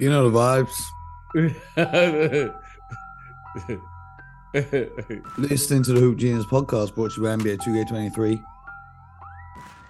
You know the vibes. Listening to the Hoop Genius podcast brought to you by NBA 2K23.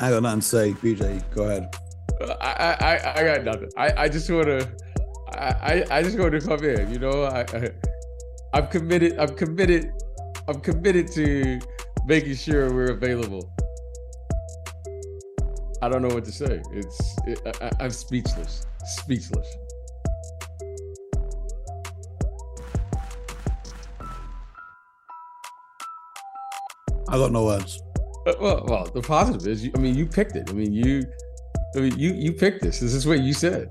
I got nothing to say. BJ, go ahead. I, I, I got nothing. I, I just want to, I, I just want to come in. You know, I, I, I'm committed. I'm committed. I'm committed to making sure we're available. I don't know what to say. It's, it, I, I'm speechless. Speechless. I got no words. Well, well, the positive is, I mean, you picked it. I mean, you, I mean, you, you picked this. This is what you said.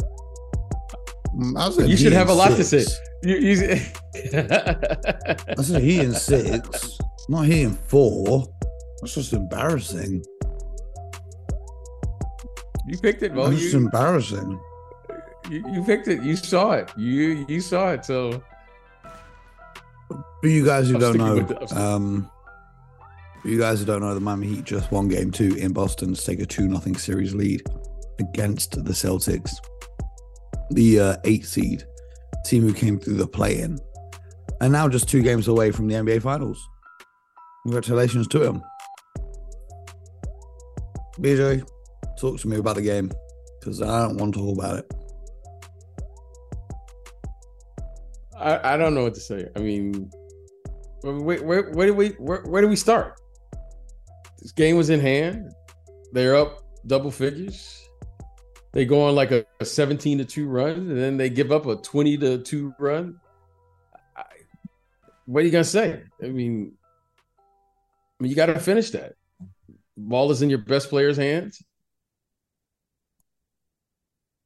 Mm, I said You should have a lot to say. You, you, I said he in six, not he in four. That's just embarrassing. you picked it, Mo. That's just You, embarrassing. you, you picked it. You saw it. You, you saw it. So For you guys who I'm don't know, the- um, you guys who don't know, the Miami Heat just won Game Two in Boston to take a two 0 series lead against the Celtics, the uh, eight seed team who came through the play-in, and now just two games away from the NBA Finals. Congratulations to him. BJ, talk to me about the game because I don't want to talk about it. I, I don't know what to say. I mean, where, where, where do we, where, where do we start? This game was in hand. They're up double figures. They go on like a, a 17 to 2 run, and then they give up a 20 to 2 run. I, what are you gonna say? I mean, I mean, you got to finish that. Ball is in your best player's hands.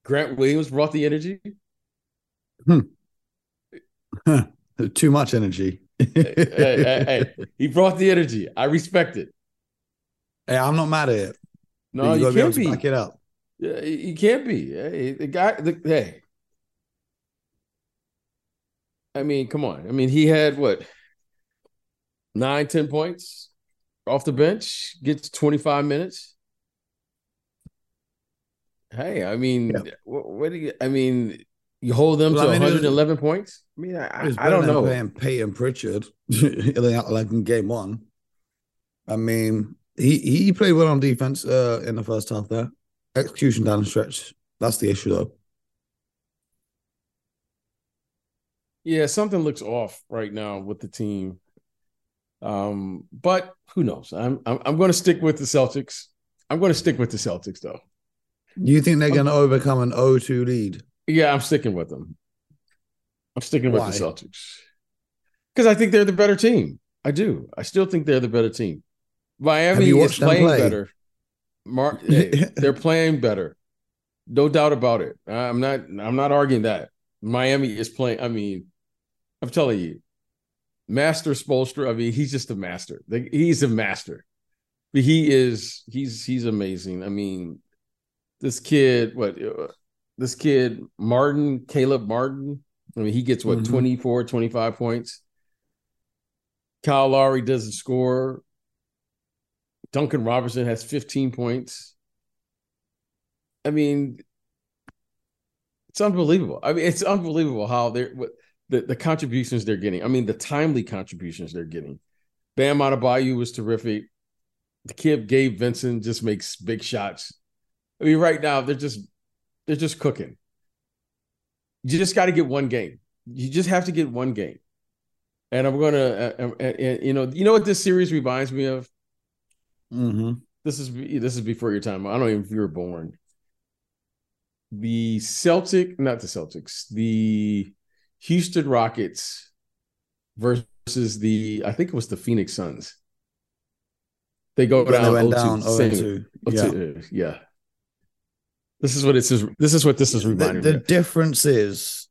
Grant Williams brought the energy. Hmm. Too much energy. hey, hey, hey, he brought the energy. I respect it. Hey, I'm not mad at it. No, but you, can't be be. back it up. Yeah, you can't be. Hey, the guy. The, hey, I mean, come on. I mean, he had what nine, ten points off the bench. Gets twenty five minutes. Hey, I mean, Yeah. what, what do you? I mean, you hold them Well, to I mean, it was- 111 points. I mean, I, I, I don't better than know. Playing Payton Pritchard, like in game one. I mean, he he played well on defense uh, in the first half. There, execution down the stretch. That's the issue, though. Yeah, something looks off right now with the team. Um, but who knows? I'm I'm, I'm going to stick with the Celtics. I'm going to stick with the Celtics, though. You think they're going to overcome an 0-2 lead? Yeah, I'm sticking with them. I'm sticking with the Celtics because I think they're the better team. I do. I still think they're the better team. Miami is playing play? better. Mar- hey, they're playing better, no doubt about it. I'm not. I'm not arguing that. Miami is playing. I mean, I'm telling you, Master Spoelstra. I mean, he's just a master. Like, He's a master. He is. He's he's amazing. I mean, this kid. What? uh, This kid Martin, Caleb Martin. I mean, he gets what Mhm. 24, 25 points. Kyle Lowry doesn't score. Duncan Robertson has 15 points. I mean, it's unbelievable. I mean, it's unbelievable how they're what the, the contributions they're getting. I mean, the timely contributions they're getting. Bam Adebayo was terrific. The kid Gabe Vincent just makes big shots. I mean, right now they're just they're just cooking. You just got to get one game. You just have to get one game. And I'm gonna, uh, uh, uh, uh, you know, you know what this series reminds me of. Hmm This is this is before your time. I don't even know if you were born. The Celtic, not the Celtics, the Houston Rockets versus the I think it was the Phoenix Suns. They go When they went 0-2, down same- 0-2. Yeah. 0-2, uh, yeah. This is what it says. This is what this is The, reminding the me. Of. difference is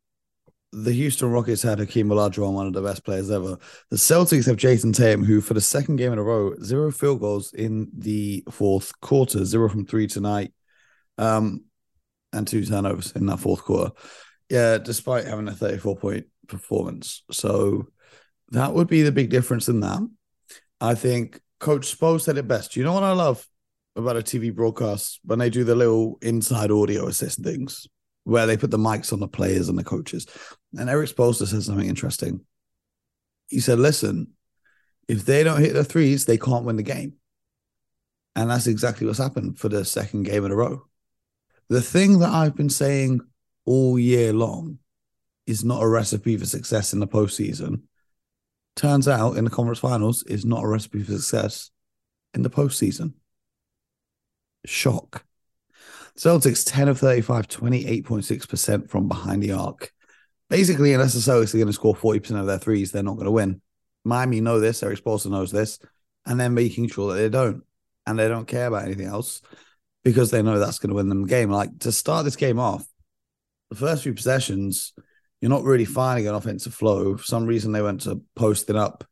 the Houston Rockets had Hakeem Olajuwon, one of the best players ever. The Celtics have Jayson Tatum, who for the second game in a row, zero field goals in the fourth quarter, zero from three tonight, um, and two turnovers in that fourth quarter. Yeah, despite having a 34 point performance. So that would be the big difference in that. I think Coach Spo said it best. You know what I love about a TV broadcast when they do the little inside audio assist things? Where they put the mics on the players and the coaches. And Erik Spoelstra said something interesting. He said, "Listen, if they don't hit the threes, they can't win the game." And that's exactly what's happened for the second game in a row. The thing that I've been saying all year long is not a recipe for success in the postseason. Turns out in the conference finals is not a recipe for success in the postseason. Shock. Celtics 10 of 35, 28.6% from behind the arc. Basically, unless the Celtics are going to score 40% of their threes, they're not going to win. Miami know this, Erik Spoelstra knows this, and they're making sure that they don't. And they don't care about anything else because they know that's going to win them the game. Like to start this game off, the first few possessions, you're not really finding an offensive flow. For some reason, they went to posting up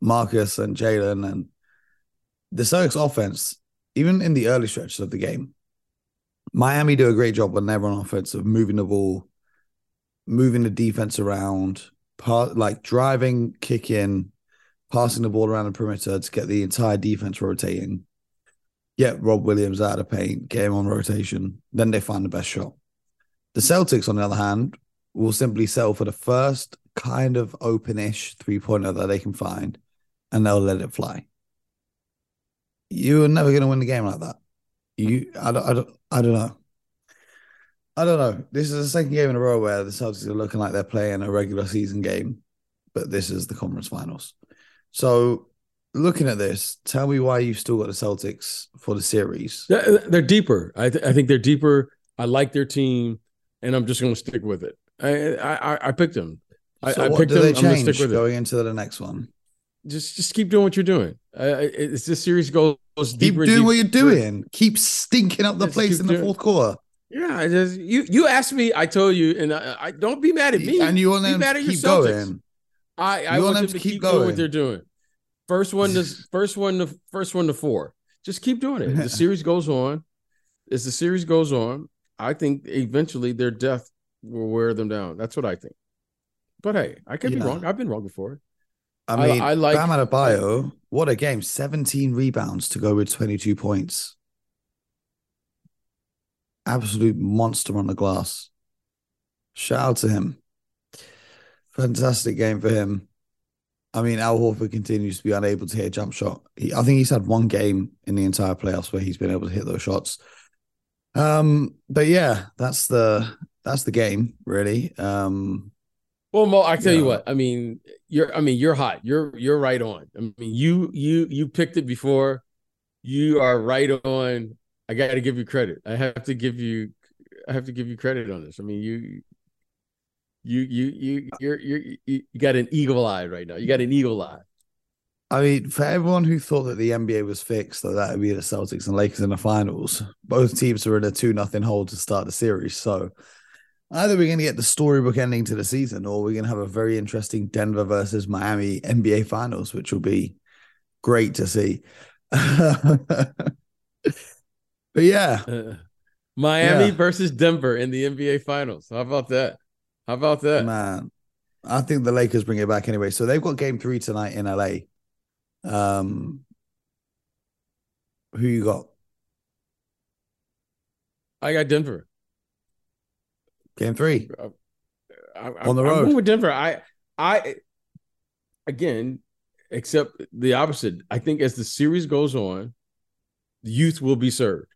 Marcus and Jaylen. And the Celtics offense, even in the early stretches of the game, Miami do a great job when they're on offense of moving the ball, moving the defense around, part, like driving, kicking, passing the ball around the perimeter to get the entire defense rotating. Get Rob Williams out of paint, get him on rotation. Then they find the best shot. The Celtics, on the other hand, will simply sell for the first kind of open-ish three-pointer that they can find, and they'll let it fly. You're never going to win the game like that. You, I don't, I don't, I don't know. I don't know. This is the second game in a row where the Celtics are looking like they're playing a regular season game, but this is the conference finals. So, looking at this, tell me why you've still got the Celtics for the series. Uh, they're deeper. I, th- I think they're deeper. I like their team, and I'm just going to stick with it. I I, I picked them. So I, picked them. I'm going to stick with it. going into the next one? Just just keep doing what you're doing. Uh, it's this series goes Keep deeper. doing what you're doing. Keep stinking up the place in the doing- fourth quarter. Yeah, just you you asked me. I told you, and I, I don't be mad at me. And you want Be them mad to keep Celtics. going. I, I You want them to keep, doing going. what they're doing. First one to first one to first one to four. Just keep doing it. The series goes on. As the series goes on, I think eventually their death will wear them down. That's what I think. But hey, I could be wrong. I've been wrong before. I I- mean, I like- Bam Adebayo, what a game. 17 rebounds to go with 22 points. Absolute monster on the glass. Shout out to him. Fantastic game for him. I mean, Al Horford continues to be unable to hit a jump shot. He, I think he's had one game in the entire playoffs where he's been able to hit those shots. Um, but yeah, that's the that's the game, really. Um, Well, Mo, I tell you what. I mean, you're. I mean, you're hot. You're. You're right on. I mean, you. You. You picked it before. You are right on. I got to give you credit. I have to give you. I have to give you credit on this. I mean, you. You. You. You. You're. You're. You got an eagle eye right now. You got an eagle eye. I mean, for everyone who thought that the NBA was fixed, that that would be the Celtics and Lakers in the finals, both teams are in a 2 nothing hole to start the series. So either we're going to get the storybook ending to the season or we're going to have a very interesting Denver versus Miami NBA finals, which will be great to see. but yeah, Uh, Miami Yeah. versus Denver in the NBA Finals. How about that? How about that? man, I think the Lakers bring it back anyway. So they've got game three tonight in LA. Um, who you got? I got Denver. Game three. Uh, I, On the I'm road. going with Denver. I, I, again, except the opposite. I think as the series goes on, youth will be served.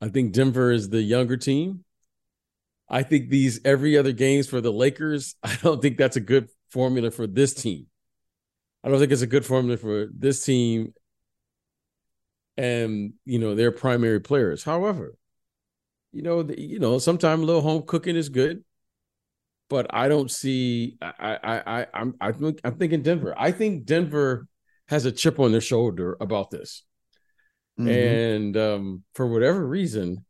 I think Denver is the younger team. I think these every other games for the Lakers. I don't think that's a good formula for this team. I don't think it's a good formula for this team and you know their primary players. However, you know, the, you know, sometimes a little home cooking is good, but I don't see. I, I, I, I'm, I'm thinking Denver. I think Denver has a chip on their shoulder about this, Mhm. and um, for whatever reason,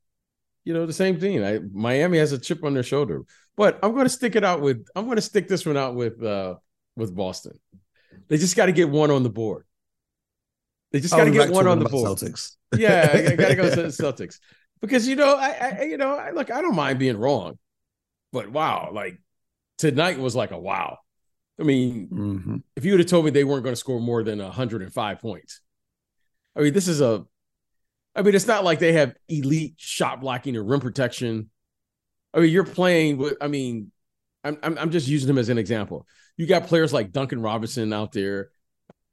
you know, the same thing. I, Miami has a chip on their shoulder, but I'm going to stick it out with. I'm going to stick this one out with uh, with Boston. They just got to get one on the board. They just got to get one on the board. Celtics. Yeah, I, I gotta go to the Celtics because you know, I, I, you know, I look, I don't mind being wrong, but wow, like tonight was like a wow. I mean, Mhm. if you would have told me they weren't going to score more than 105 points, I mean, this is a, I mean, it's not like they have elite shot blocking or rim protection. I mean, you're playing with. I mean, I'm I'm, I'm just using them as an example. You got players like Duncan Robinson out there.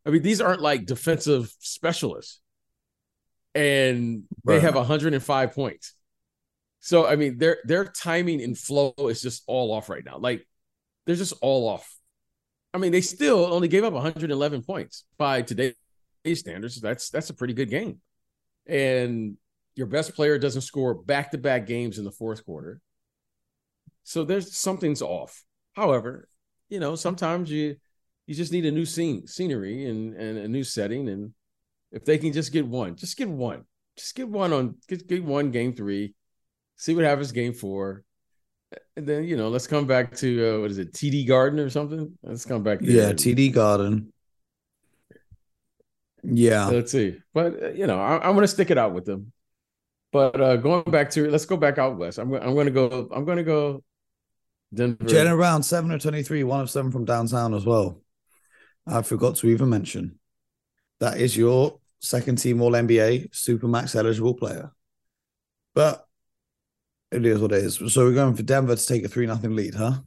I mean, these aren't like defensive specialists, and they have 105 points. So I mean, their their timing and flow is just all off right now. Like they're just all off. I mean, they still only gave up 111 points by today's standards. That's that's a pretty good game. And your best player doesn't score back to back games in the fourth quarter. So there's something's off. However, you know, sometimes you you just need a new scene, scenery and, and a new setting. And if they can just get one, just get one. Just get one on get, get one game three, see what happens game four. And then, you know, let's come back to uh, what is it, TD Garden or something? Let's come back there. Yeah, TD Garden. Yeah. Let's see. But uh, you know, I, I'm going to stick it out with them. But uh going back to let's go back out west. I'm I'm going to go. I'm going to go. Denver. Jaylen Brown, 7 of 23, one of seven from downtown as well. I forgot to even mention that is your second team All NBA Supermax eligible player. But it is what it is. So we're going for Denver to take a 3 0 lead, huh?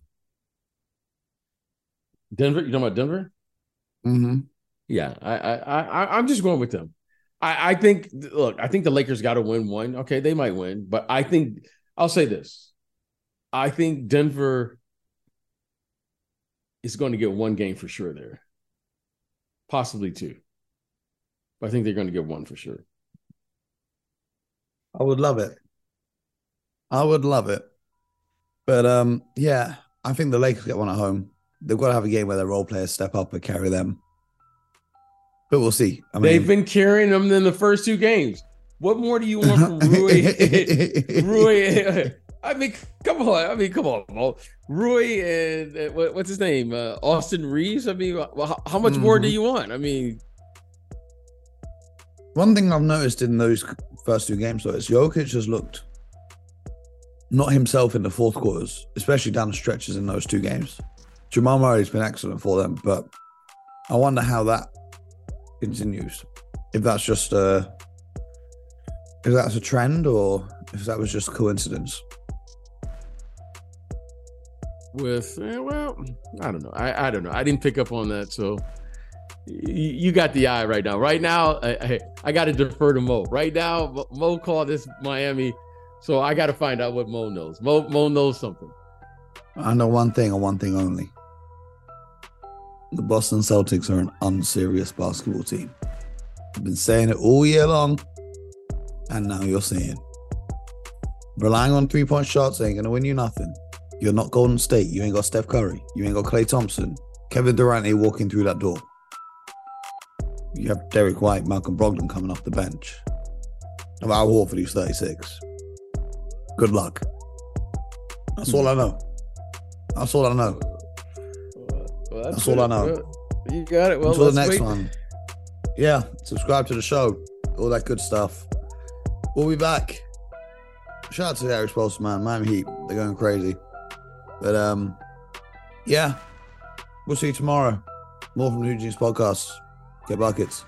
Denver. You talking about Denver? Mm-hmm. Yeah, I I I I'm just going with them. I I think look, I think the Lakers got to win one. Okay, they might win, but I think I'll say this. I think Denver is going to get one game for sure there. Possibly two. I think they're going to get one for sure. I would love it. I would love it. But um, yeah, I think the Lakers get one at home. They've got to have a game where their role players step up and carry them. But we'll see. I mean, They've been carrying them in the first two games. What more do you want from Rui? Rui, I mean, come on. I mean, come on, Mo. Rui and uh, what's his name? Uh, Austin Reaves. I mean, how, much more do Mhm. you want? I mean, One thing I've noticed in those first two games, though, is Jokic has looked not himself in the fourth quarters, especially down the stretches in those two games. Jamal Murray's been excellent for them, but I wonder how that continues. If that's just a, if that's a trend, or if that was just coincidence. with eh, well, I don't know. I, I don't know. I didn't pick up on that. So you got the eye right now. Right now, I, I, I got to defer to Mo. Right now, Mo- called this Miami, so I got to find out what Mo knows. Mo Mo knows something. I know one thing and one thing only. The Boston Celtics are an unserious basketball team. I've been saying it all year long, and now you're seeing. Relying on three point shots ain't gonna win you nothing. You're not Golden State. You ain't got Steph Curry. You ain't got Klay Thompson. Kevin Durant ain't walking through that door. You have Derrick White, Malcolm Brogdon coming off the bench. Of Al Horford, who's 36. Good luck. That's all I know. That's all I know. Well, That's all I know. You got it. Well, Until the next wait. one. Yeah, subscribe to the show. All that good stuff. We'll be back. Shout out to the Irish Pulse, man. Miami Heat. They're going crazy. But um, yeah. We'll see you tomorrow. More from the Jeans podcast. Get buckets.